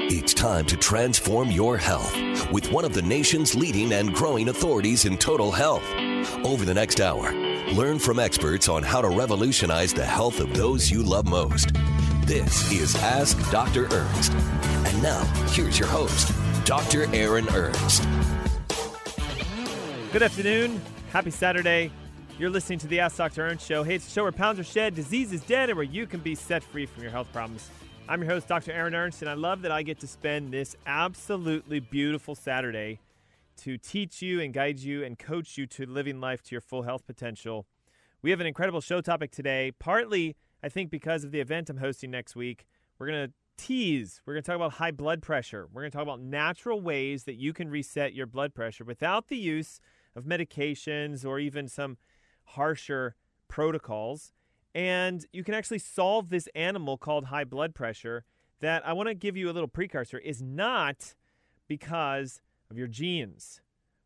It's time to transform your health with one of the nation's leading and growing authorities in total health. Over the next hour, learn from experts on how to revolutionize the health of those you love most. This is Ask Dr. Ernst. And now, here's your host, Dr. Aaron Ernst. Good afternoon. Happy Saturday. You're listening to the Ask Dr. Ernst show. Hey, it's a show where pounds are shed, disease is dead, and where you can be set free from your health problems. I'm your host, Dr. Aaron Ernst, and I love that I get to spend this absolutely beautiful Saturday to teach you and guide you and coach you to living life to your full health potential. We have an incredible show topic today, partly, I think, because of the event I'm hosting next week. We're going to tease, we're going to talk about high blood pressure. We're going to talk about natural ways that you can reset your blood pressure without the use of medications or even some harsher protocols. And you can actually solve this animal called high blood pressure that I want to give you a little precursor is not because of your genes.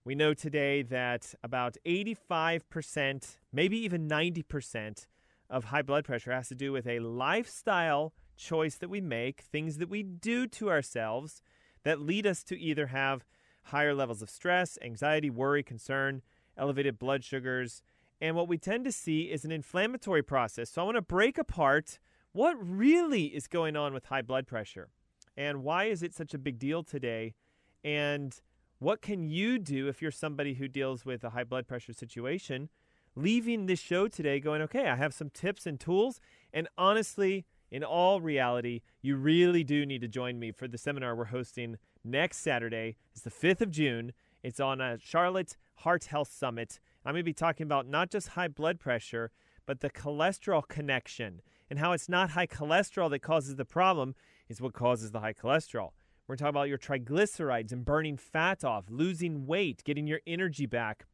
We know today that about 85%, maybe even 90% of high blood pressure has to do with a lifestyle choice that we make, things that we do to ourselves that lead us to either have higher levels of stress, anxiety, worry, concern, elevated blood sugars, and what we tend to see is an inflammatory process. So I want to break apart what really is going on with high blood pressure and why is it such a big deal today? And what can you do if you're somebody who deals with a high blood pressure situation? Leaving this show today going okay i have some tips and tools. And honestly in all reality you really do need to join me for the seminar we're hosting next saturday. It's the 5th of june. It's on a charlotte heart health summit I'm going to be talking about not just high blood pressure, but the cholesterol connection and how it's not high cholesterol that causes the problem, it's what causes the high cholesterol. We're talking about your triglycerides and burning fat off, losing weight, getting your energy back,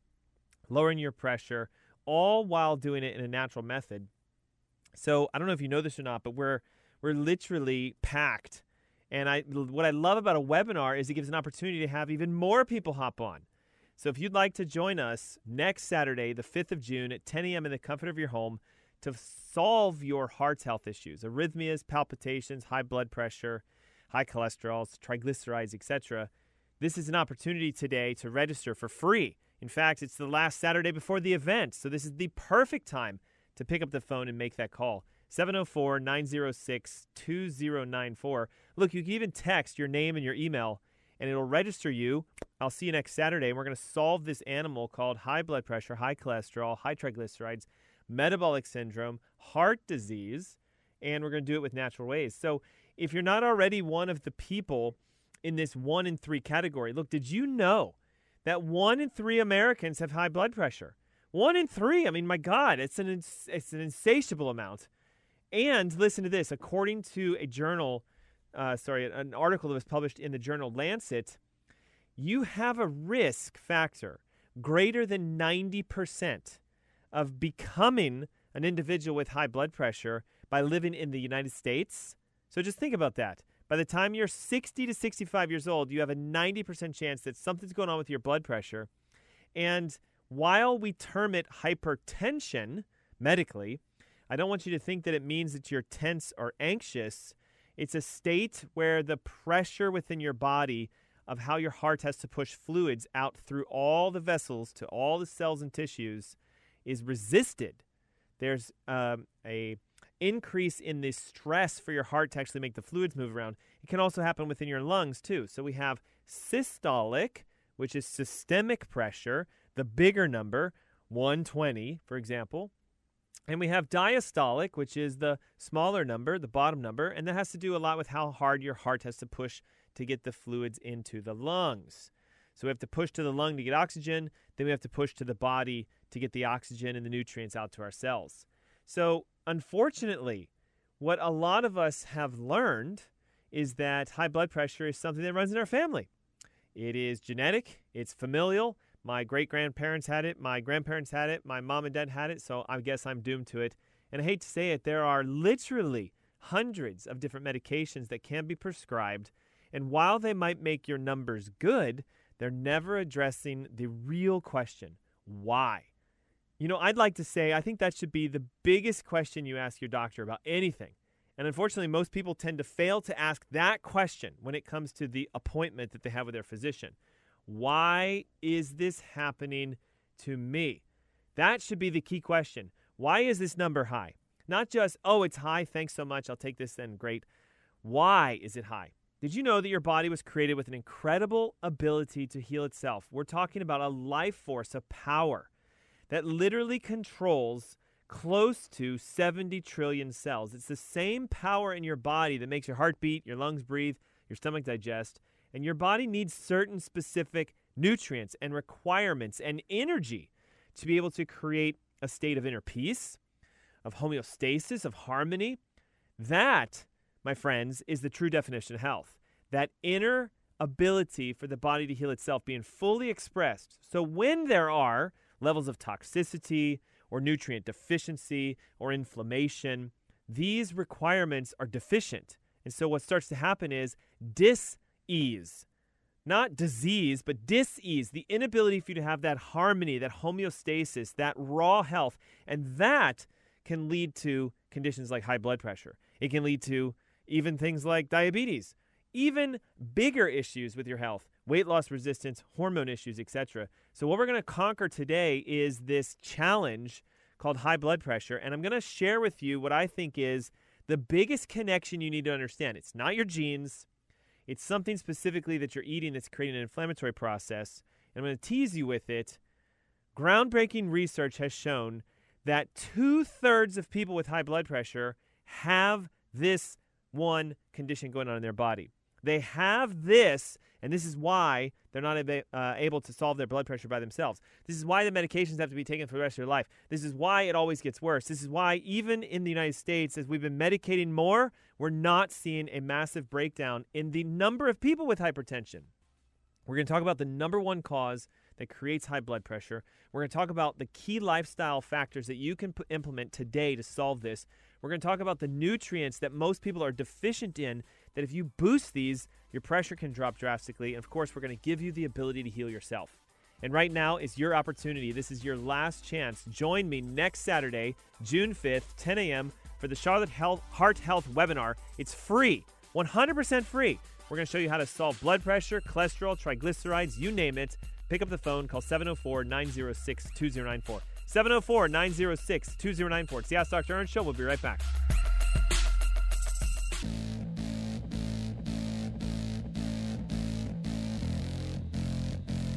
lowering your pressure, all while doing it in a natural method. So I don't know if you know this or not, but we're we're literally packed. And I what I love about a webinar is it gives an opportunity to have even more people hop on. So if you'd like to join us next Saturday, the 5th of June at 10 a.m. in the comfort of your home to solve your heart's health issues, arrhythmias, palpitations, high blood pressure, high cholesterol, triglycerides, etc., this is an opportunity today to register for free. In fact, it's the last Saturday before the event, so this is the perfect time to pick up the phone and make that call. 704 906 2094. Look, you can even text your name and your email and it'll register you. I'll see you next Saturday. And we're going to solve this animal called high blood pressure, high cholesterol, high triglycerides, metabolic syndrome, heart disease, and we're going to do it with natural ways. So if you're not already one of the people in this one in three category, look, did you know that one in three Americans have high blood pressure? One in three. I mean, my God, it's an it's an insatiable amount. And listen to this: according to a journal uh, sorry, an article that was published in the journal Lancet, you have a risk factor greater than 90% of becoming an individual with high blood pressure by living in the United States. So just think about that. By the time you're 60 to 65 years old, you have a 90% chance that something's going on with your blood pressure. And while we term it hypertension medically, I don't want you to think that it means that you're tense or anxious. It's a state where the pressure within your body of how your heart has to push fluids out through all the vessels to all the cells and tissues is resisted. There's um, a increase in the stress for your heart to actually make the fluids move around. It can also happen within your lungs too. So we have systolic, which is systemic pressure, the bigger number, 120, for example. And we have diastolic, which is the smaller number, the bottom number, and that has to do a lot with how hard your heart has to push to get the fluids into the lungs. So we have to push to the lung to get oxygen, then we have to push to the body to get the oxygen and the nutrients out to our cells. So, unfortunately, what a lot of us have learned is that high blood pressure is something that runs in our family. It is genetic, it's familial. My great grandparents had it, my grandparents had it, my mom and dad had it, so I guess I'm doomed to it. And I hate to say it, there are literally hundreds of different medications that can be prescribed. And while they might make your numbers good, they're never addressing the real question why? You know, I'd like to say I think that should be the biggest question you ask your doctor about anything. And unfortunately, most people tend to fail to ask that question when it comes to the appointment that they have with their physician. Why is this happening to me? That should be the key question. Why is this number high? Not just, oh, it's high, thanks so much, I'll take this then, great. Why is it high? Did you know that your body was created with an incredible ability to heal itself? We're talking about a life force, a power that literally controls close to 70 trillion cells. It's the same power in your body that makes your heart beat, your lungs breathe, your stomach digest, and your body needs certain specific nutrients and requirements and energy to be able to create a state of inner peace, of homeostasis, of harmony. That, my friends, is the true definition of health. That inner ability for the body to heal itself being fully expressed. So when there are levels of toxicity, or nutrient deficiency or inflammation. These requirements are deficient. And so what starts to happen is dis-ease. Not disease, but dis-ease, the inability for you to have that harmony, that homeostasis, that raw health. And that can lead to conditions like high blood pressure. It can lead to even things like diabetes, even bigger issues with your health weight loss resistance, hormone issues, etc. So, what we're going to conquer today is this challenge called high blood pressure. And I'm going to share with you what I think is the biggest connection you need to understand. It's not your genes, it's something specifically that you're eating that's creating an inflammatory process. And I'm going to tease you with it. Groundbreaking research has shown that two thirds of people with high blood pressure have this one condition going on in their body. They have this, and this is why they're not uh, able to solve their blood pressure by themselves. This is why the medications have to be taken for the rest of their life. This is why it always gets worse. This is why, even in the United States, as we've been medicating more, we're not seeing a massive breakdown in the number of people with hypertension. We're going to talk about the number one cause that creates high blood pressure. We're going to talk about the key lifestyle factors that you can p- implement today to solve this. We're going to talk about the nutrients that most people are deficient in that if you boost these, your pressure can drop drastically. And of course, we're going to give you the ability to heal yourself. And right now is your opportunity. This is your last chance. Join me next Saturday, June 5th, 10 a.m., for the Charlotte Health, Heart Health webinar. It's free, 100% free. We're going to show you how to solve blood pressure, cholesterol, triglycerides, you name it. Pick up the phone, call 704 906 2094. 704 906 2094. It's the Ask Dr. Ernst Show. We'll be right back.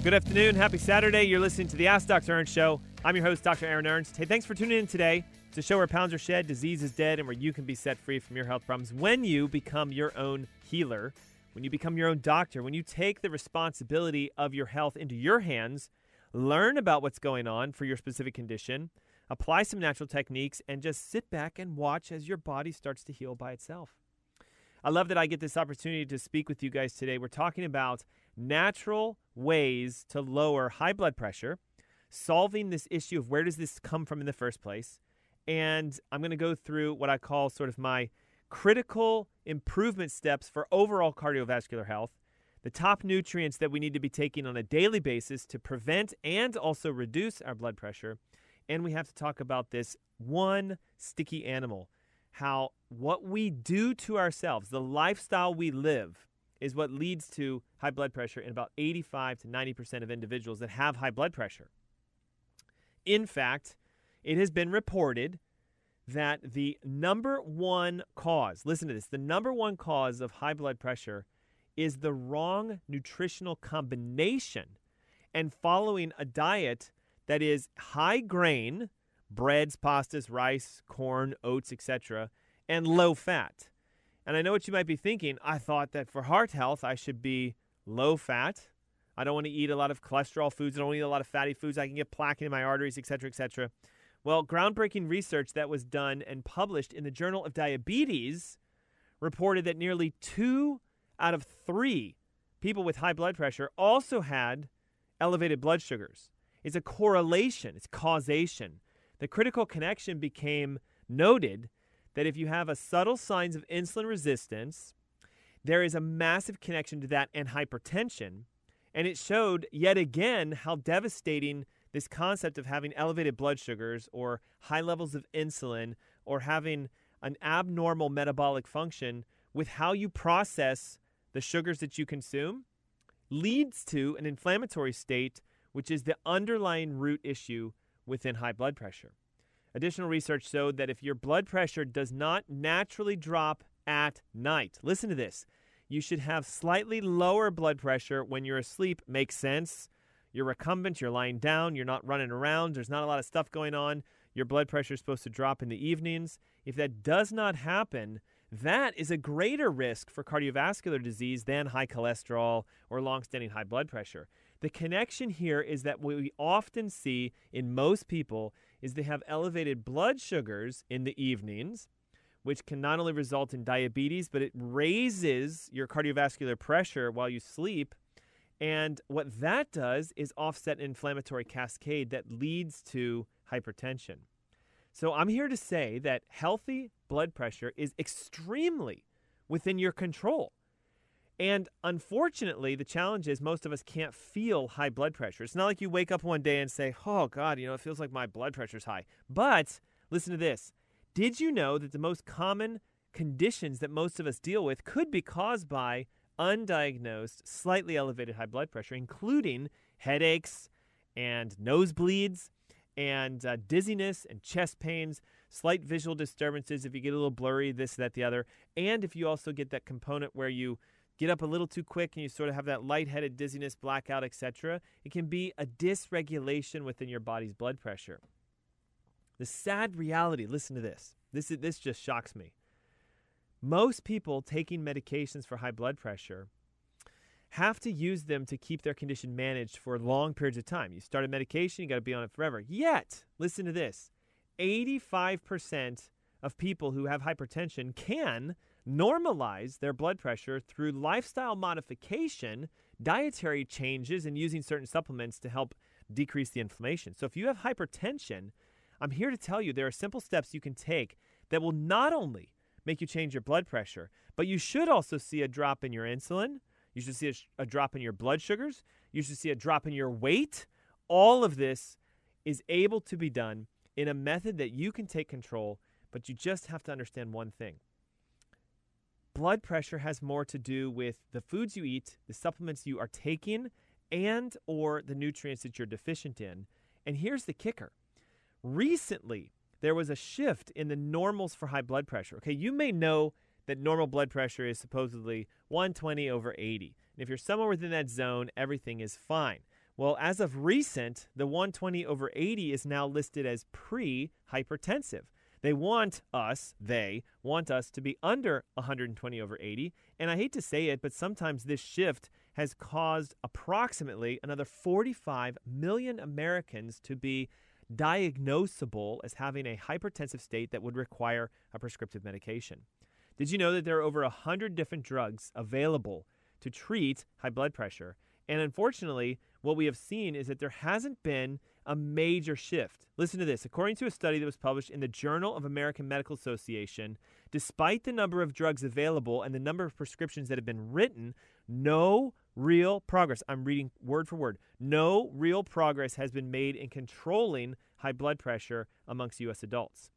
Good afternoon. Happy Saturday. You're listening to the Ask Dr. Ernst Show. I'm your host, Dr. Aaron Ernst. Hey, thanks for tuning in today. It's a show where pounds are shed, disease is dead, and where you can be set free from your health problems when you become your own healer, when you become your own doctor, when you take the responsibility of your health into your hands, learn about what's going on for your specific condition, apply some natural techniques, and just sit back and watch as your body starts to heal by itself. I love that I get this opportunity to speak with you guys today. We're talking about natural ways to lower high blood pressure, solving this issue of where does this come from in the first place. And I'm going to go through what I call sort of my critical improvement steps for overall cardiovascular health, the top nutrients that we need to be taking on a daily basis to prevent and also reduce our blood pressure. And we have to talk about this one sticky animal how what we do to ourselves, the lifestyle we live, is what leads to high blood pressure in about 85 to 90% of individuals that have high blood pressure. In fact, it has been reported that the number one cause, listen to this, the number one cause of high blood pressure is the wrong nutritional combination and following a diet that is high grain, breads, pastas, rice, corn, oats, etc., and low fat. And I know what you might be thinking. I thought that for heart health, I should be low fat. I don't want to eat a lot of cholesterol foods. I don't want to eat a lot of fatty foods. I can get plaque in my arteries, etc., etc. Well, groundbreaking research that was done and published in the Journal of Diabetes reported that nearly two out of three people with high blood pressure also had elevated blood sugars. It's a correlation, it's causation. The critical connection became noted that if you have a subtle signs of insulin resistance, there is a massive connection to that and hypertension. And it showed yet again how devastating this concept of having elevated blood sugars or high levels of insulin or having an abnormal metabolic function with how you process the sugars that you consume leads to an inflammatory state, which is the underlying root issue within high blood pressure. Additional research showed that if your blood pressure does not naturally drop at night, listen to this, you should have slightly lower blood pressure when you're asleep. Makes sense. You're recumbent, you're lying down, you're not running around, there's not a lot of stuff going on. Your blood pressure is supposed to drop in the evenings. If that does not happen, that is a greater risk for cardiovascular disease than high cholesterol or long-standing high blood pressure. The connection here is that what we often see in most people is they have elevated blood sugars in the evenings, which can not only result in diabetes, but it raises your cardiovascular pressure while you sleep. And what that does is offset an inflammatory cascade that leads to hypertension. So I'm here to say that healthy blood pressure is extremely within your control. And unfortunately, the challenge is most of us can't feel high blood pressure. It's not like you wake up one day and say, oh, God, you know, it feels like my blood pressure's high. But listen to this Did you know that the most common conditions that most of us deal with could be caused by undiagnosed, slightly elevated high blood pressure, including headaches and nosebleeds and uh, dizziness and chest pains, slight visual disturbances if you get a little blurry, this, that, the other, and if you also get that component where you get up a little too quick and you sort of have that lightheaded dizziness, blackout, etc., it can be a dysregulation within your body's blood pressure. The sad reality, listen to this. This, this just shocks me. Most people taking medications for high blood pressure have to use them to keep their condition managed for long periods of time. You start a medication, you got to be on it forever. Yet, listen to this 85% of people who have hypertension can normalize their blood pressure through lifestyle modification, dietary changes, and using certain supplements to help decrease the inflammation. So, if you have hypertension, I'm here to tell you there are simple steps you can take that will not only make you change your blood pressure, but you should also see a drop in your insulin you should see a, a drop in your blood sugars. You should see a drop in your weight. All of this is able to be done in a method that you can take control, but you just have to understand one thing. Blood pressure has more to do with the foods you eat, the supplements you are taking, and or the nutrients that you're deficient in. And here's the kicker. Recently, there was a shift in the normals for high blood pressure. Okay, you may know that normal blood pressure is supposedly 120 over 80. And if you're somewhere within that zone, everything is fine. Well, as of recent, the 120 over 80 is now listed as pre hypertensive. They want us, they want us to be under 120 over 80. And I hate to say it, but sometimes this shift has caused approximately another 45 million Americans to be diagnosable as having a hypertensive state that would require a prescriptive medication. Did you know that there are over 100 different drugs available to treat high blood pressure? And unfortunately, what we have seen is that there hasn't been a major shift. Listen to this. According to a study that was published in the Journal of American Medical Association, despite the number of drugs available and the number of prescriptions that have been written, no real progress. I'm reading word for word. No real progress has been made in controlling high blood pressure amongst U.S. adults.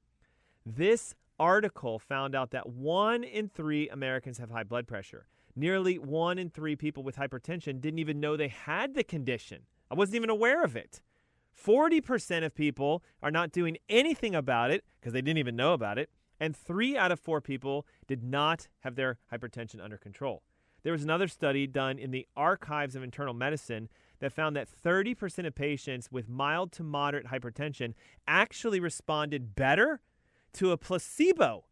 This article found out that one in three Americans have high blood pressure. Nearly one in three people with hypertension didn't even know they had the condition. I wasn't even aware of it. 40% of people are not doing anything about it because they didn't even know about it. And three out of four people did not have their hypertension under control. There was another study done in the Archives of Internal Medicine that found that 30% of patients with mild to moderate hypertension actually responded better to a placebo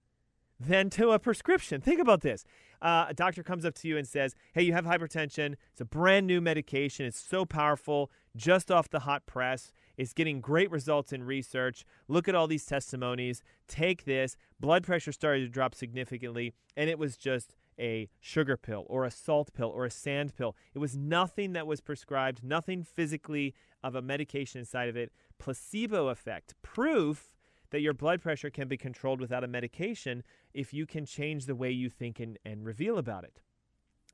than to a prescription. Think about this. Uh, a doctor comes up to you and says, Hey, you have hypertension. It's a brand new medication. It's so powerful, just off the hot press. It's getting great results in research. Look at all these testimonies. Take this. Blood pressure started to drop significantly, and it was just a sugar pill or a salt pill or a sand pill. It was nothing that was prescribed, nothing physically of a medication inside of it. Placebo effect, proof that your blood pressure can be controlled without a medication if you can change the way you think and, and reveal about it.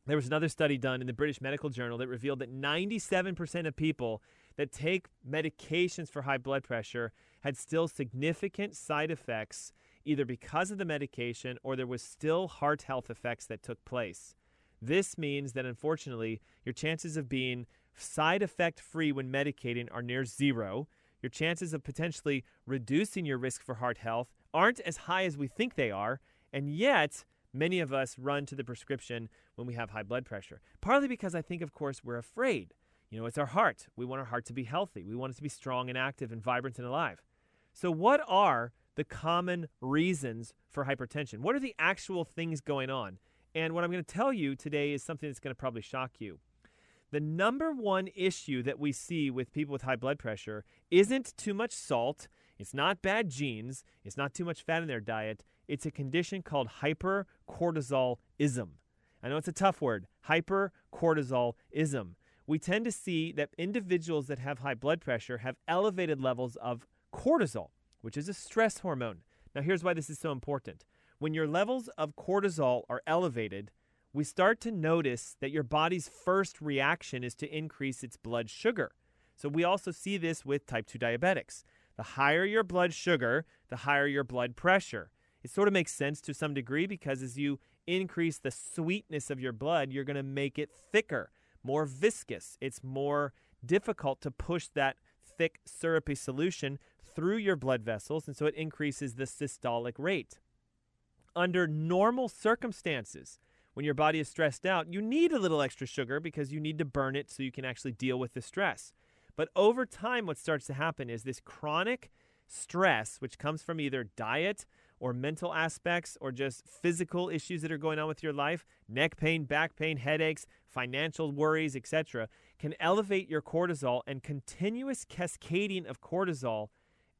There was another study done in the British Medical Journal that revealed that 97% of people that take medications for high blood pressure had still significant side effects, either because of the medication or there was still heart health effects that took place. This means that unfortunately, your chances of being side effect free when medicating are near zero your chances of potentially reducing your risk for heart health aren't as high as we think they are, and yet many of us run to the prescription when we have high blood pressure. Partly because I think, of course, we're afraid. You know, it's our heart. We want our heart to be healthy. We want it to be strong and active and vibrant and alive. So, what are the common reasons for hypertension? What are the actual things going on? And what I'm going to tell you today is something that's going to probably shock you. The number one issue that we see with people with high blood pressure isn't too much salt, it's not bad genes, it's not too much fat in their diet. It's a condition called hypercortisolism. I know it's a tough word hypercortisolism. We tend to see that individuals that have high blood pressure have elevated levels of cortisol, which is a stress hormone. Now, here's why this is so important. When your levels of cortisol are elevated, we start to notice that your body's first reaction is to increase its blood sugar. So we also see this with type 2 diabetics. The higher your blood sugar, the higher your blood pressure. It sort of makes sense to some degree because as you increase the sweetness of your blood, you're going to make it thicker, more viscous. It's more difficult to push that thick, syrupy solution through your blood vessels, and so it increases the systolic rate. Under normal circumstances, when your body is stressed out, you need a little extra sugar because you need to burn it so you can actually deal with the stress. But over time, what starts to happen is this chronic stress, which comes from either diet or mental aspects or just physical issues that are going on with your life, neck pain, back pain, headaches, financial worries, etc., can elevate your cortisol and continuous cascading of cortisol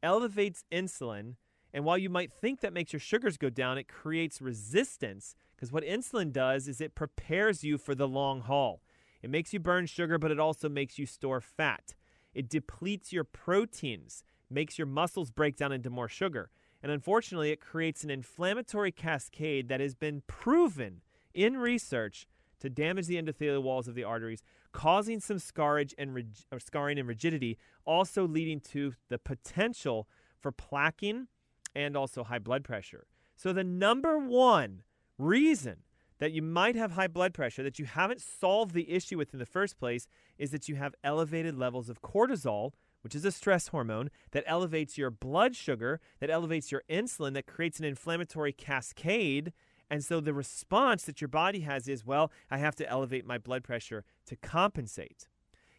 elevates insulin. And while you might think that makes your sugars go down, it creates resistance because what insulin does is it prepares you for the long haul. It makes you burn sugar, but it also makes you store fat. It depletes your proteins, makes your muscles break down into more sugar. And unfortunately, it creates an inflammatory cascade that has been proven in research to damage the endothelial walls of the arteries, causing some scarring and, rig- scarring and rigidity, also leading to the potential for plaquing and also high blood pressure. So, the number one reason that you might have high blood pressure that you haven't solved the issue with in the first place is that you have elevated levels of cortisol, which is a stress hormone that elevates your blood sugar, that elevates your insulin, that creates an inflammatory cascade. And so the response that your body has is, well, I have to elevate my blood pressure to compensate.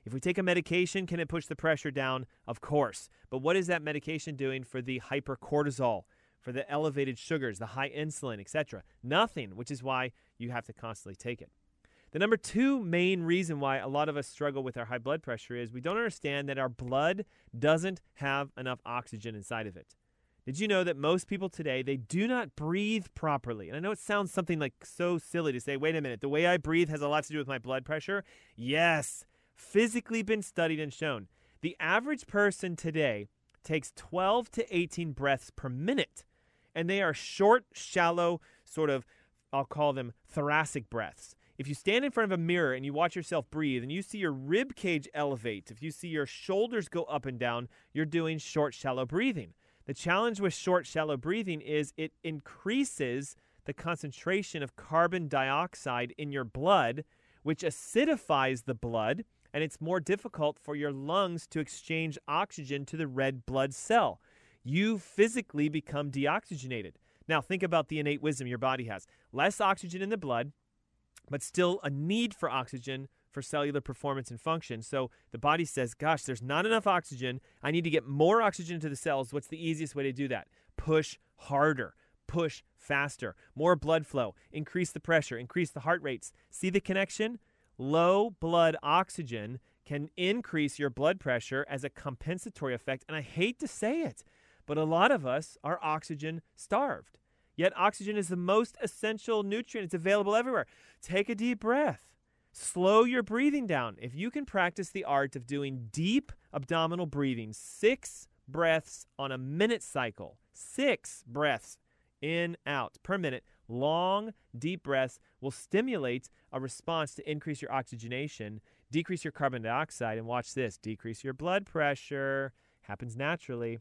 If we take a medication, can it push the pressure down? Of course. But what is that medication doing for the hypercortisol? For the elevated sugars, the high insulin, etc. Nothing, which is why you have to constantly take it. The number two main reason why a lot of us struggle with our high blood pressure is we don't understand that our blood doesn't have enough oxygen inside of it. Did you know that most people today they do not breathe properly? And I know it sounds something like so silly to say, wait a minute, the way I breathe has a lot to do with my blood pressure? Yes, physically been studied and shown. The average person today takes 12 to 18 breaths per minute and they are short, shallow, sort of, I'll call them thoracic breaths. If you stand in front of a mirror and you watch yourself breathe and you see your rib cage elevate, if you see your shoulders go up and down, you're doing short, shallow breathing. The challenge with short, shallow breathing is it increases the concentration of carbon dioxide in your blood, which acidifies the blood, and it's more difficult for your lungs to exchange oxygen to the red blood cell you physically become deoxygenated. Now, think about the innate wisdom your body has less oxygen in the blood, but still a need for oxygen for cellular performance and function. So the body says, Gosh, there's not enough oxygen. I need to get more oxygen to the cells. What's the easiest way to do that? Push harder, push faster, more blood flow, increase the pressure, increase the heart rates. See the connection? Low blood oxygen can increase your blood pressure as a compensatory effect. And I hate to say it, but a lot of us are oxygen starved. Yet oxygen is the most essential nutrient. It's available everywhere. Take a deep breath. Slow your breathing down. If you can practice the art of doing deep abdominal breathing, six breaths on a minute cycle, six breaths in, out per minute, long, deep breaths will stimulate a response to increase your oxygenation, decrease your carbon dioxide, and watch this decrease your blood pressure. Happens naturally.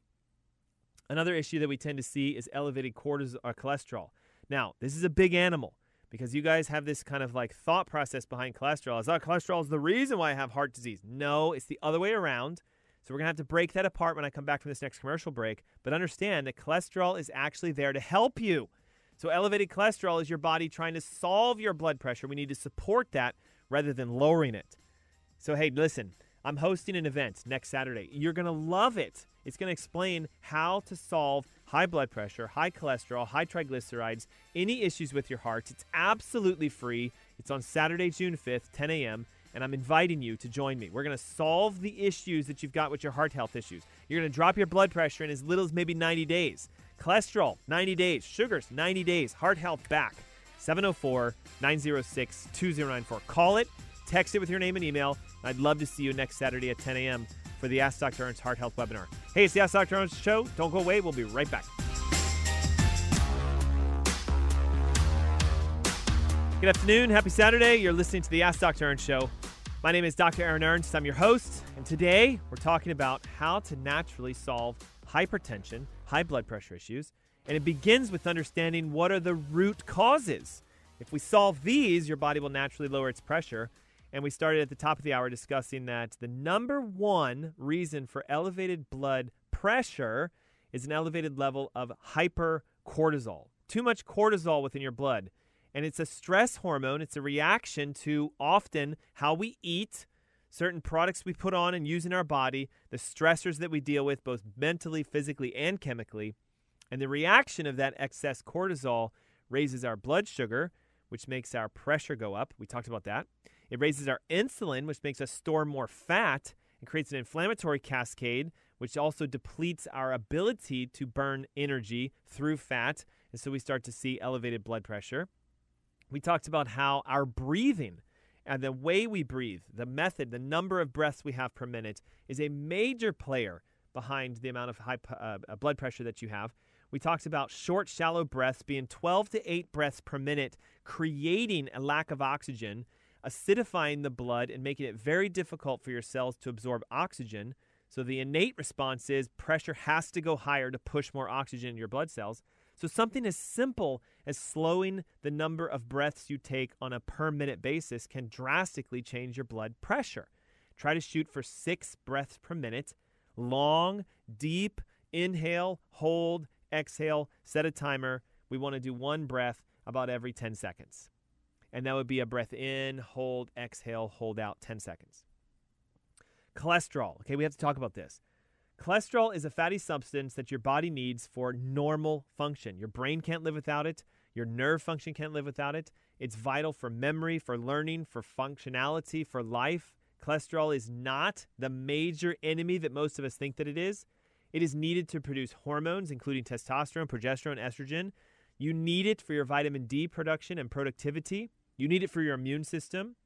Another issue that we tend to see is elevated cortisol or uh, cholesterol. Now, this is a big animal because you guys have this kind of like thought process behind cholesterol. Is oh, cholesterol is the reason why I have heart disease? No, it's the other way around. So we're to have to break that apart when I come back from this next commercial break. But understand that cholesterol is actually there to help you. So elevated cholesterol is your body trying to solve your blood pressure. We need to support that rather than lowering it. So hey, listen, I'm hosting an event next Saturday. You're to love it. It's going to explain how to solve high blood pressure, high cholesterol, high triglycerides, any issues with your heart. It's absolutely free. It's on Saturday, June 5th, 10 a.m., and I'm inviting you to join me. We're going to solve the issues that you've got with your heart health issues. You're going to drop your blood pressure in as little as maybe 90 days. Cholesterol, 90 days. Sugars, 90 days. Heart health back. 704 906 2094. Call it, text it with your name and email. I'd love to see you next Saturday at 10 a.m for the Ask Dr. Ernst Heart Health webinar. Hey, it's the Ask Dr. Ernst show. Don't go away. We'll be right back. Good afternoon. Happy Saturday. You're listening to the Ask Dr. Ernst show. My name is Dr. Aaron Ernst. I'm your host. And today we're talking about how to naturally solve hypertension, high blood pressure issues. And it begins with understanding what are the root causes. If we solve these, your body will naturally lower its pressure and we started at the top of the hour discussing that the number one reason for elevated blood pressure is an elevated level of hypercortisol. Too much cortisol within your blood. And it's a stress hormone, it's a reaction to often how we eat, certain products we put on and use in our body, the stressors that we deal with, both mentally, physically, and chemically. And the reaction of that excess cortisol raises our blood sugar, which makes our pressure go up. We talked about that. It raises our insulin, which makes us store more fat and creates an inflammatory cascade, which also depletes our ability to burn energy through fat. And so we start to see elevated blood pressure. We talked about how our breathing and the way we breathe, the method, the number of breaths we have per minute is a major player behind the amount of high uh, blood pressure that you have. We talked about short, shallow breaths being 12 to 8 breaths per minute, creating a lack of oxygen acidifying the blood and making it very difficult for your cells to absorb oxygen. So the innate response is pressure has to go higher to push more oxygen in your blood cells. So something as simple as slowing the number of breaths you take on a per minute basis can drastically change your blood pressure. Try to shoot for six breaths per minute. Long, deep, inhale, hold, exhale, set a timer. We want to do one breath about every 10 seconds and that would be a breath in, hold, exhale, hold out 10 seconds. Cholesterol. Okay, we have to talk about this. Cholesterol is a fatty substance that your body needs for normal function. Your brain can't live without it, your nerve function can't live without it. It's vital for memory, for learning, for functionality, for life. Cholesterol is not the major enemy that most of us think that it is. It is needed to produce hormones, including testosterone, progesterone, estrogen. You need it for your vitamin D production and productivity. You need it for your immune system.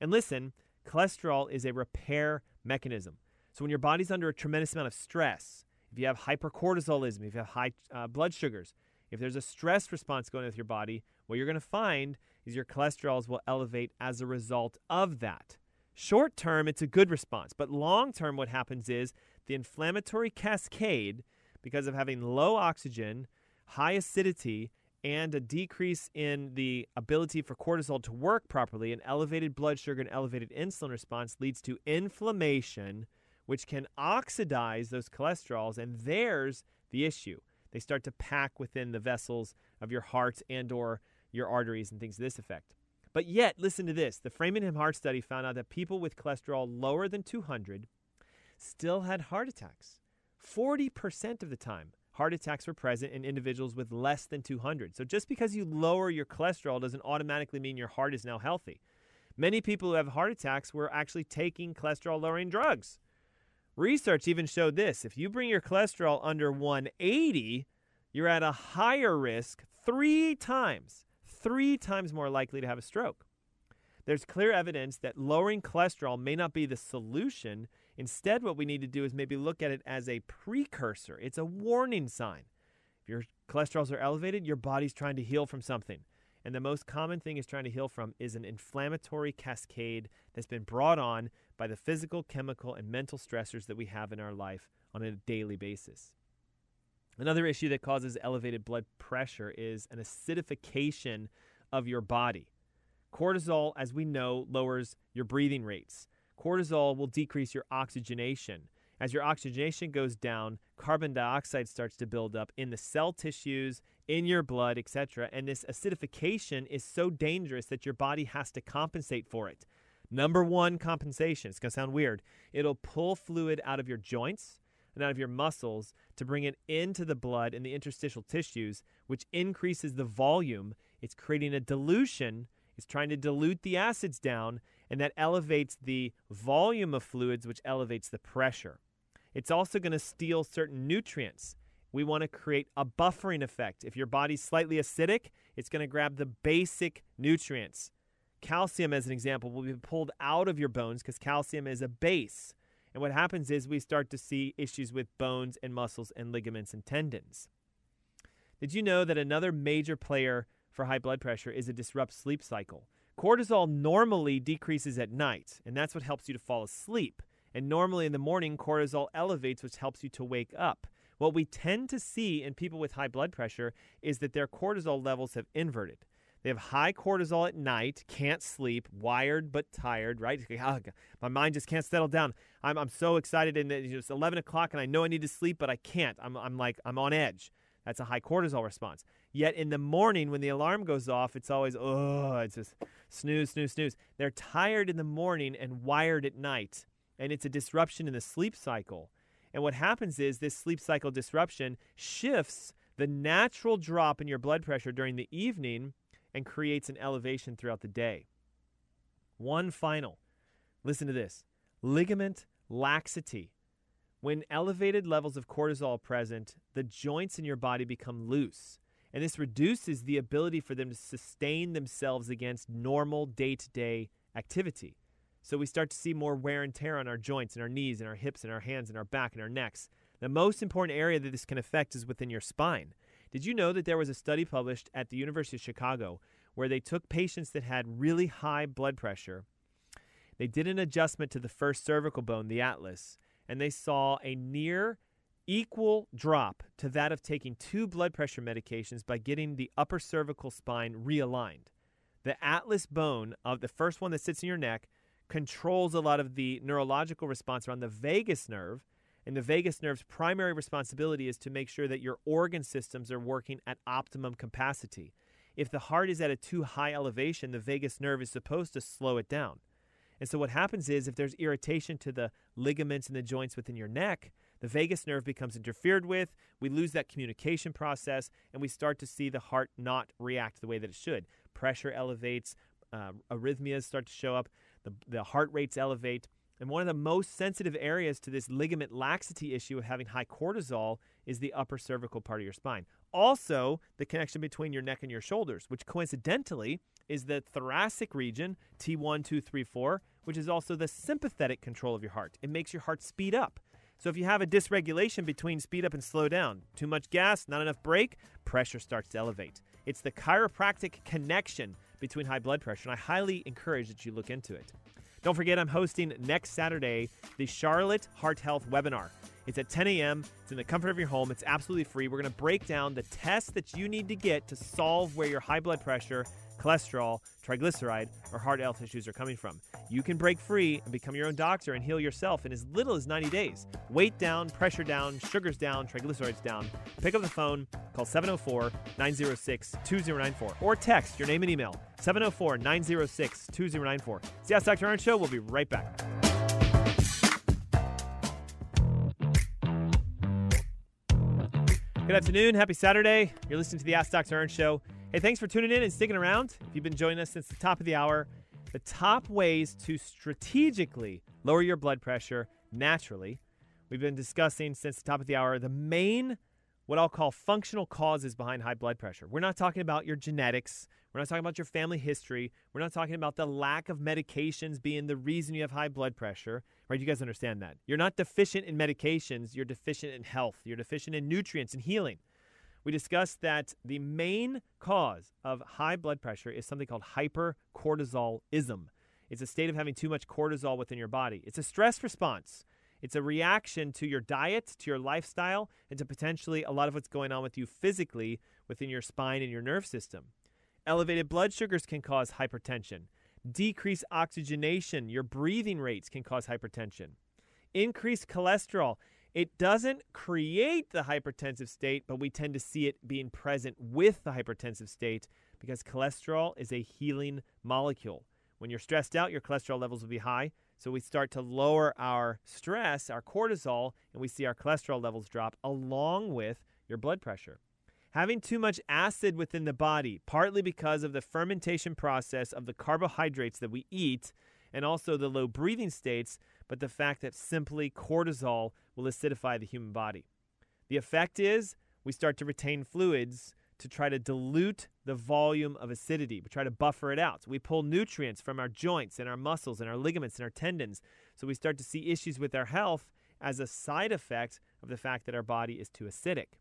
And listen, cholesterol is a repair mechanism. So when your body's under a tremendous amount of stress, if you have hypercortisolism, if you have high uh, blood sugars, if there's a stress response going on with your body, what you're going to find is your cholesterols will elevate as a result of that. Short term, it's a good response, but long term, what happens is the inflammatory cascade, because of having low oxygen, high acidity, and a decrease in the ability for cortisol to work properly, an elevated blood sugar and elevated insulin response leads to inflammation, which can oxidize those cholesterols. And there's the issue. They start to pack within the vessels of your heart and or your arteries and things to this effect. But yet, listen to this the Framingham Heart Study found out that people with cholesterol lower than 200 still had heart attacks. 40% of the time, heart attacks were present in individuals with less than 200. So just because you lower your cholesterol doesn't automatically mean your heart is now healthy. Many people who have heart attacks were actually taking cholesterol lowering drugs. Research even showed this if you bring your cholesterol under 180, you're at a higher risk, three times, three times more likely to have a stroke. There's clear evidence that lowering cholesterol may not be the solution. Instead, what we need to do is maybe look at it as a precursor. It's a warning sign. If your cholesterols are elevated, your body's trying to heal from something. And the most common thing is trying to heal from is an inflammatory cascade that's been brought on by the physical, chemical, and mental stressors that we have in our life on a daily basis. Another issue that causes elevated blood pressure is an acidification of your body. Cortisol, as we know, lowers your breathing rates. Cortisol will decrease your oxygenation. As your oxygenation goes down, carbon dioxide starts to build up in the cell tissues, in your blood, etc. And this acidification is so dangerous that your body has to compensate for it. Number one compensation, it's going to sound weird, it'll pull fluid out of your joints and out of your muscles to bring it into the blood and the interstitial tissues, which increases the volume. It's creating a dilution, it's trying to dilute the acids down, and that elevates the volume of fluids, which elevates the pressure. It's also going to steal certain nutrients. We want to create a buffering effect. If your body's slightly acidic, it's going to grab the basic nutrients. Calcium, as an example, will be pulled out of your bones because calcium is a base. And what happens is we start to see issues with bones and muscles and ligaments and tendons. Did you know that another major player for high blood pressure is a disrupt sleep cycle? Cortisol normally decreases at night, and that's what helps you to fall asleep. And normally in the morning, cortisol elevates, which helps you to wake up. What we tend to see in people with high blood pressure is that their cortisol levels have inverted. They have high cortisol at night, can't sleep, wired but tired, right? Ah, my mind just can't settle down. I'm, I'm so excited, and it's 11 o'clock, and I know I need to sleep, but I can't. I'm, I'm like, I'm on edge. That's a high cortisol response. Yet in the morning, when the alarm goes off, it's always, oh, it's just snooze, snooze, snooze. They're tired in the morning and wired at night, and it's a disruption in the sleep cycle. And what happens is this sleep cycle disruption shifts the natural drop in your blood pressure during the evening and creates an elevation throughout the day. One final listen to this ligament laxity. When elevated levels of cortisol are present, the joints in your body become loose. And this reduces the ability for them to sustain themselves against normal day to day activity. So we start to see more wear and tear on our joints and our knees and our hips and our hands and our back and our necks. The most important area that this can affect is within your spine. Did you know that there was a study published at the University of Chicago where they took patients that had really high blood pressure? They did an adjustment to the first cervical bone, the atlas, and they saw a near equal drop to that of taking two blood pressure medications by getting the upper cervical spine realigned. The atlas bone of the first one that sits in your neck controls a lot of the neurological response around the vagus nerve and the vagus nerve's primary responsibility is to make sure that your organ systems are working at optimum capacity. If the heart is at a too high elevation, the vagus nerve is supposed to slow it down. And so what happens is if there's irritation to the ligaments and the joints within your neck, the vagus nerve becomes interfered with, we lose that communication process, and we start to see the heart not react the way that it should. Pressure elevates, uh, arrhythmias start to show up, the, the heart rates elevate, and one of the most sensitive areas to this ligament laxity issue of having high cortisol is the upper cervical part of your spine. Also, the connection between your neck and your shoulders, which coincidentally is the thoracic region, T1, 2, 3, 4, which is also the sympathetic control of your heart. It makes your heart speed up. So if you have a dysregulation between speed up and slow down, too much gas, not enough brake, pressure starts to elevate. It's the chiropractic connection between high blood pressure, and I highly encourage that you look into it. Don't forget, I'm hosting next Saturday the Charlotte Heart Health webinar. It's at 10 a.m. It's in the comfort of your home. It's absolutely free. We're going to break down the tests that you need to get to solve where your high blood pressure, cholesterol, triglyceride, or heart health issues are coming from. You can break free and become your own doctor and heal yourself in as little as 90 days. Weight down, pressure down, sugars down, triglycerides down. Pick up the phone, Call 704 906 2094 or text your name and email 704 906 2094. It's the Ask Dr. Aaron Show. We'll be right back. Good afternoon. Happy Saturday. You're listening to the Ask Dr. Aaron Show. Hey, thanks for tuning in and sticking around. If you've been joining us since the top of the hour, the top ways to strategically lower your blood pressure naturally. We've been discussing since the top of the hour the main, what I'll call functional causes behind high blood pressure. We're not talking about your genetics. We're not talking about your family history. We're not talking about the lack of medications being the reason you have high blood pressure. Right? You guys understand that. You're not deficient in medications, you're deficient in health. You're deficient in nutrients and healing. We discussed that the main cause of high blood pressure is something called hypercortisolism. It's a state of having too much cortisol within your body. It's a stress response. It's a reaction to your diet, to your lifestyle, and to potentially a lot of what's going on with you physically within your spine and your nerve system. Elevated blood sugars can cause hypertension. Decreased oxygenation, your breathing rates can cause hypertension. Increased cholesterol. It doesn't create the hypertensive state, but we tend to see it being present with the hypertensive state because cholesterol is a healing molecule. When you're stressed out, your cholesterol levels will be high. So we start to lower our stress, our cortisol, and we see our cholesterol levels drop along with your blood pressure. Having too much acid within the body, partly because of the fermentation process of the carbohydrates that we eat and also the low breathing states, but the fact that simply cortisol will acidify the human body. The effect is we start to retain fluids to try to dilute the volume of acidity. We try to buffer it out. So we pull nutrients from our joints and our muscles and our ligaments and our tendons. So we start to see issues with our health as a side effect of the fact that our body is too acidic.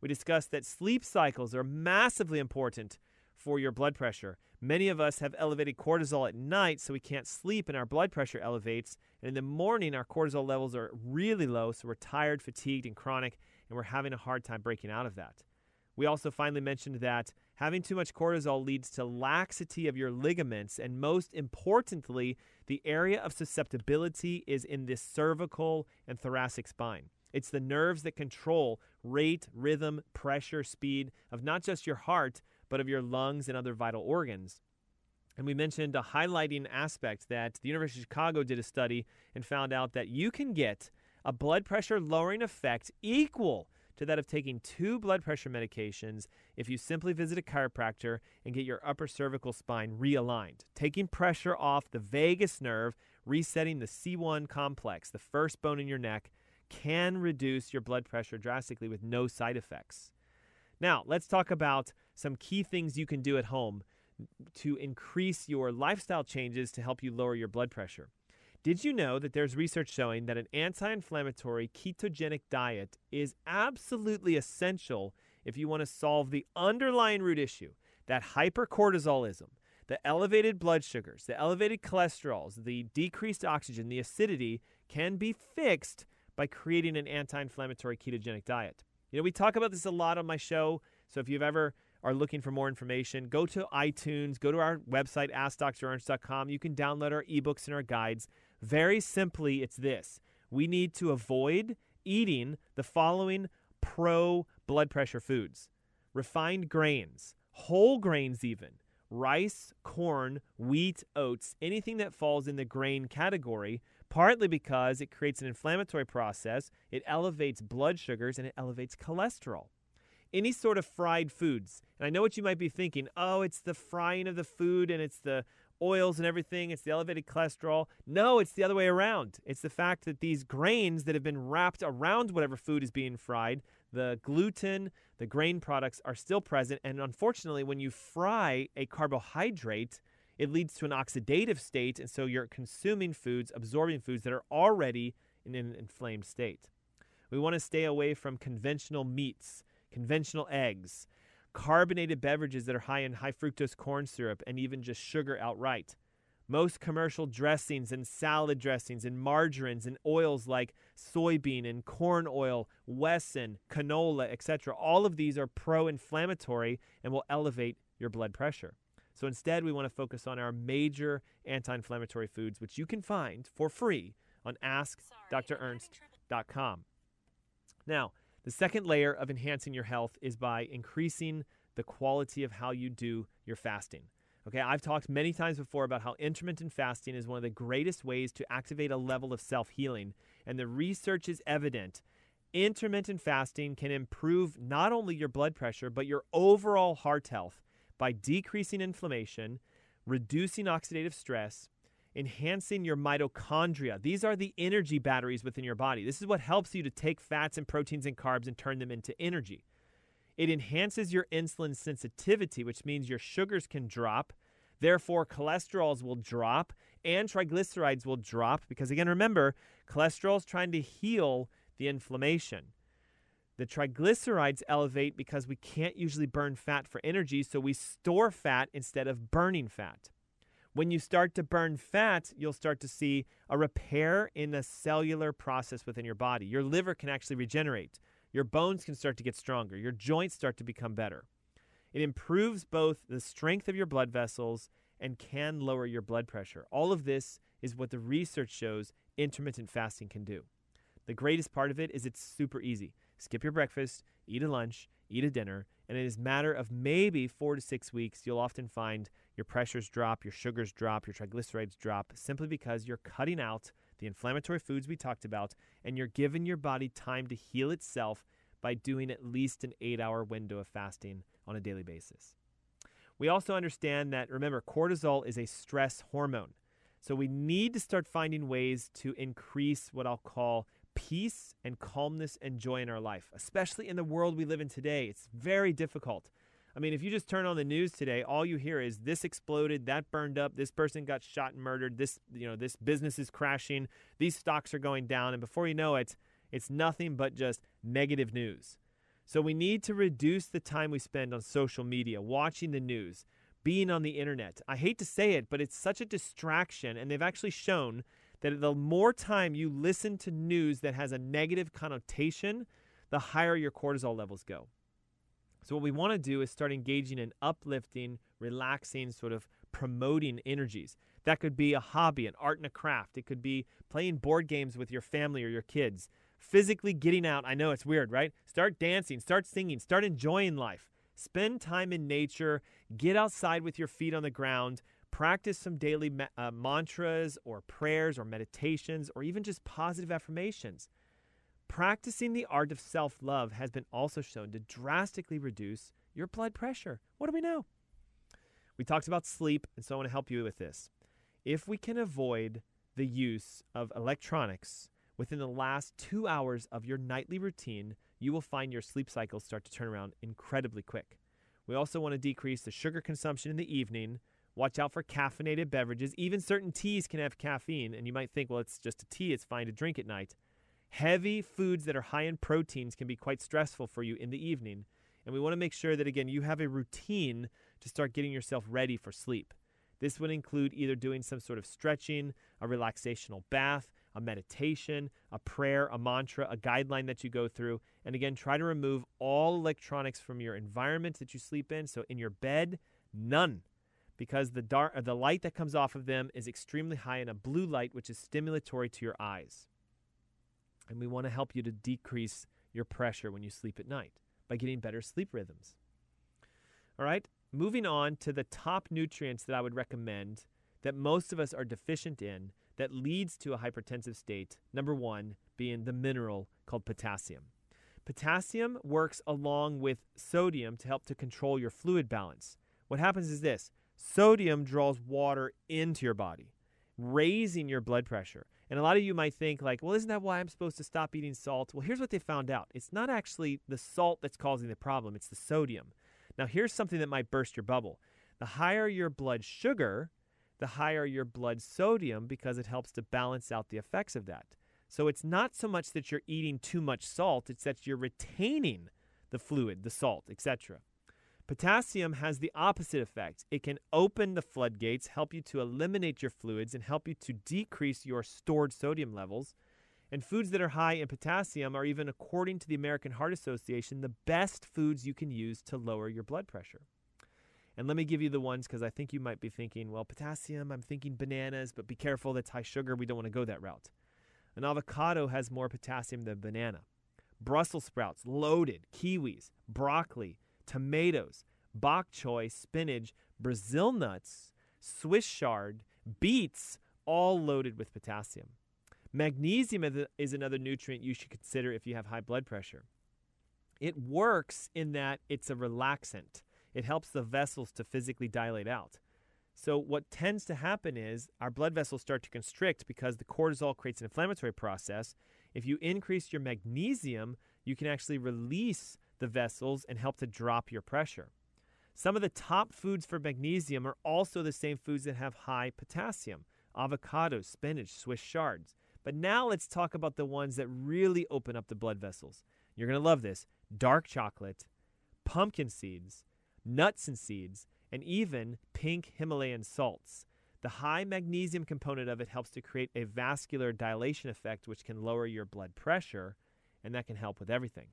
We discussed that sleep cycles are massively important for your blood pressure. Many of us have elevated cortisol at night, so we can't sleep and our blood pressure elevates. And in the morning, our cortisol levels are really low, so we're tired, fatigued, and chronic, and we're having a hard time breaking out of that. We also finally mentioned that having too much cortisol leads to laxity of your ligaments, and most importantly, the area of susceptibility is in the cervical and thoracic spine. It's the nerves that control rate, rhythm, pressure, speed of not just your heart, but of your lungs and other vital organs. And we mentioned a highlighting aspect that the University of Chicago did a study and found out that you can get a blood pressure lowering effect equal to that of taking two blood pressure medications if you simply visit a chiropractor and get your upper cervical spine realigned, taking pressure off the vagus nerve, resetting the C1 complex, the first bone in your neck, can reduce your blood pressure drastically with no side effects. Now, let's talk about some key things you can do at home to increase your lifestyle changes to help you lower your blood pressure. Did you know that there's research showing that an anti inflammatory ketogenic diet is absolutely essential if you want to solve the underlying root issue, that hypercortisolism, the elevated blood sugars, the elevated cholesterols, the decreased oxygen, the acidity can be fixed by creating an anti-inflammatory ketogenic diet. You know, we talk about this a lot on my show, so if you've ever are looking for more information, go to iTunes, go to our website askdrernst.com. You can download our ebooks and our guides. Very simply, it's this. We need to avoid eating the following pro blood pressure foods. Refined grains, whole grains even, rice, corn, wheat, oats, anything that falls in the grain category partly because it creates an inflammatory process, it elevates blood sugars, and it elevates cholesterol. Any sort of fried foods, and I know what you might be thinking oh, it's the frying of the food and it's the oils and everything, it's the elevated cholesterol. No, it's the other way around. It's the fact that these grains that have been wrapped around whatever food is being fried, the gluten, the grain products are still present. And unfortunately, when you fry a carbohydrate, it leads to an oxidative state, and so you're consuming foods, absorbing foods that are already in an inflamed state. We want to stay away from conventional meats, conventional eggs, carbonated beverages that are high in high fructose corn syrup, and even just sugar outright. Most commercial dressings and salad dressings and margarines and oils like soybean and corn oil, Wesson, canola, etc., all of these are pro inflammatory and will elevate your blood pressure. So instead, we want to focus on our major anti inflammatory foods, which you can find for free on AskDrErnst.com. Now, The second layer of enhancing your health is by increasing the quality of how you do your fasting. Okay, I've talked many times before about how intermittent fasting is one of the greatest ways to activate a level of self healing, and the research is evident. Intermittent fasting can improve not only your blood pressure, but your overall heart health by decreasing inflammation, reducing oxidative stress, enhancing your mitochondria. These are the energy batteries within your body. This is what helps you to take fats and proteins and carbs and turn them into energy. It enhances your insulin sensitivity, which means your sugars can drop. Therefore, cholesterols will drop and triglycerides will drop because, again, remember, cholesterol is trying to heal the inflammation. The triglycerides elevate because we can't usually burn fat for energy, so we store fat instead of burning fat. When you start to burn fat, you'll start to see a repair in the cellular process within your body. Your liver can actually regenerate. Your bones can start to get stronger. Your joints start to become better. It improves both the strength of your blood vessels and can lower your blood pressure. All of this is what the research shows intermittent fasting can do. The greatest part of it is it's super easy. Skip your breakfast, eat a lunch, eat a dinner, and is a matter of maybe four to six weeks, you'll often find your pressures drop, your sugars drop, your triglycerides drop, simply because you're cutting out the inflammatory foods we talked about and you're giving your body time to heal itself by doing at least an eight hour window of fasting on a daily basis. We also understand that, remember, cortisol is a stress hormone. So we need to start finding ways to increase what I'll call peace and calmness and joy in our life, especially in the world we live in today. It's very difficult. I mean, if you just turn on the news today, all you hear is this exploded, that burned up, this person got shot and murdered, this, you know, this business is crashing, these stocks are going down, and before you know it, it's nothing but just negative news. So we need to reduce the time we spend on social media, watching the news, being on the internet. I hate to say it, but it's such a distraction, and they've actually shown that the more time you listen to news that has a negative connotation, the higher your cortisol levels go. So, what we want to do is start engaging in uplifting, relaxing, sort of promoting energies. That could be a hobby, an art and a craft. It could be playing board games with your family or your kids. Physically getting out. I know it's weird, right? Start dancing, start singing, start enjoying life. Spend time in nature. Get outside with your feet on the ground. Practice some daily ma- uh, mantras or prayers or meditations or even just positive affirmations. Practicing the art of self love has been also shown to drastically reduce your blood pressure. What do we know? We talked about sleep, and so I want to help you with this. If we can avoid the use of electronics within the last two hours of your nightly routine, you will find your sleep cycles start to turn around incredibly quick. We also want to decrease the sugar consumption in the evening Watch out for caffeinated beverages. Even certain teas can have caffeine, and you might think, well, it's just a tea, it's fine to drink at night. Heavy foods that are high in proteins can be quite stressful for you in the evening. And we want to make sure that, again, you have a routine to start getting yourself ready for sleep. This would include either doing some sort of stretching, a relaxational bath, a meditation, a prayer, a mantra, a guideline that you go through. And again, try to remove all electronics from your environment that you sleep in. So in your bed, none because the dark the light that comes off of them is extremely high in a blue light which is stimulatory to your eyes. And we want to help you to decrease your pressure when you sleep at night by getting better sleep rhythms. All right? Moving on to the top nutrients that I would recommend that most of us are deficient in that leads to a hypertensive state. Number 1 being the mineral called potassium. Potassium works along with sodium to help to control your fluid balance. What happens is this Sodium draws water into your body, raising your blood pressure. And a lot of you might think, like, well, isn't that why I'm supposed to stop eating salt? Well, here's what they found out it's not actually the salt that's causing the problem, it's the sodium. Now, here's something that might burst your bubble. The higher your blood sugar, the higher your blood sodium because it helps to balance out the effects of that. So it's not so much that you're eating too much salt, it's that you're retaining the fluid, the salt, etc. Potassium has the opposite effect. It can open the floodgates, help you to eliminate your fluids, and help you to decrease your stored sodium levels. And foods that are high in potassium are even, according to the American Heart Association, the best foods you can use to lower your blood pressure. And let me give you the ones because I think you might be thinking, well, potassium, I'm thinking bananas, but be careful, that's high sugar. We don't want to go that route. An avocado has more potassium than banana. Brussels sprouts, loaded, kiwis, broccoli, tomatoes, bok choy, spinach, Brazil nuts, Swiss chard, beets, all loaded with potassium. Magnesium is another nutrient you should consider if you have high blood pressure. It works in that it's a relaxant. It helps the vessels to physically dilate out. So, what tends to happen is our blood vessels start to constrict because the cortisol creates an inflammatory process. If you increase your magnesium, you can actually release the vessels and help to drop your pressure. Some of the top foods for magnesium are also the same foods that have high potassium avocados, spinach, Swiss chards. But now let's talk about the ones that really open up the blood vessels. You're going to love this dark chocolate, pumpkin seeds, nuts and seeds, and even pink Himalayan salts. The high magnesium component of it helps to create a vascular dilation effect, which can lower your blood pressure, and that can help with everything.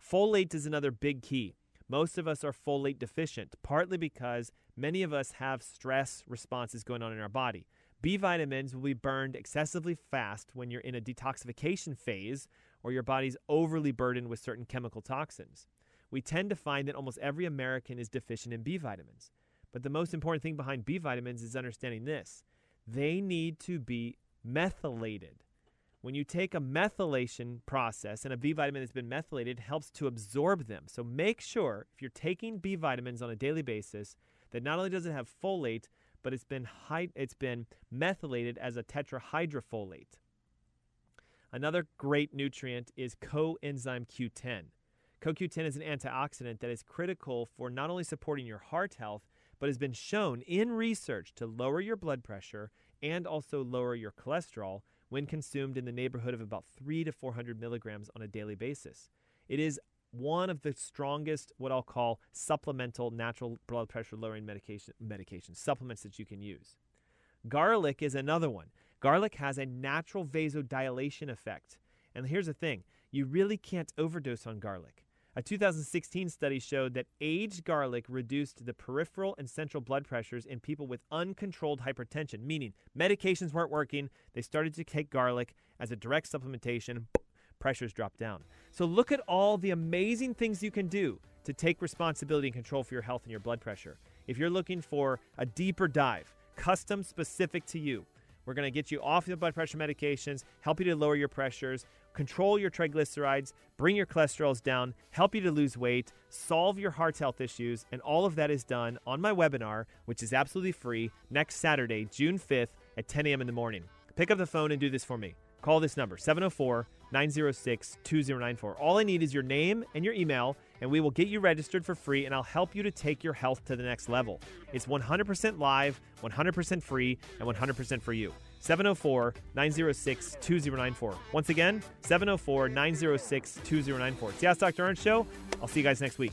Folate is another big key. Most of us are folate deficient, partly because many of us have stress responses going on in our body. B vitamins will be burned excessively fast when you're in a detoxification phase or your body's overly burdened with certain chemical toxins. We tend to find that almost every American is deficient in B vitamins. But the most important thing behind B vitamins is understanding this they need to be methylated. When you take a methylation process and a B vitamin that's been methylated, helps to absorb them. So make sure if you're taking B vitamins on a daily basis that not only does it have folate, but it's been hy- it's been methylated as a tetrahydrofolate. Another great nutrient is coenzyme Q10. CoQ10 is an antioxidant that is critical for not only supporting your heart health, but has been shown in research to lower your blood pressure and also lower your cholesterol when consumed in the neighborhood of about 3 to 400 milligrams on a daily basis. It is one of the strongest, what I'll call supplemental natural blood pressure lowering medication, medications, supplements that you can use. Garlic is another one. Garlic has a natural vasodilation effect. And here's the thing you really can't overdose on garlic. A 2016 study showed that aged garlic reduced the peripheral and central blood pressures in people with uncontrolled hypertension, meaning medications weren't working. They started to take garlic as a direct supplementation, pressures drop down. So look at all the amazing things you can do to take responsibility and control for your health and your blood pressure. If you're looking for a deeper dive, custom specific to you, we're going to get you off the blood pressure medications, help you to lower your pressures, control your triglycerides, bring your cholesterols down, help you to lose weight, solve your heart health issues, and all of that is done on my webinar, which is absolutely free next Saturday, June 5th at 10 a.m. in the morning. Pick up the phone and do this for me. Call this number, 704 906 2094. All I need is your name and your email, and we will get you registered for free, and I'll help you to take your health to the next level. It's 100% live, 100% free, and 100% for you. 704 906 2094. Once again, 704 906 2094. It's the Ask Dr. Ernst Show. I'll see you guys next week.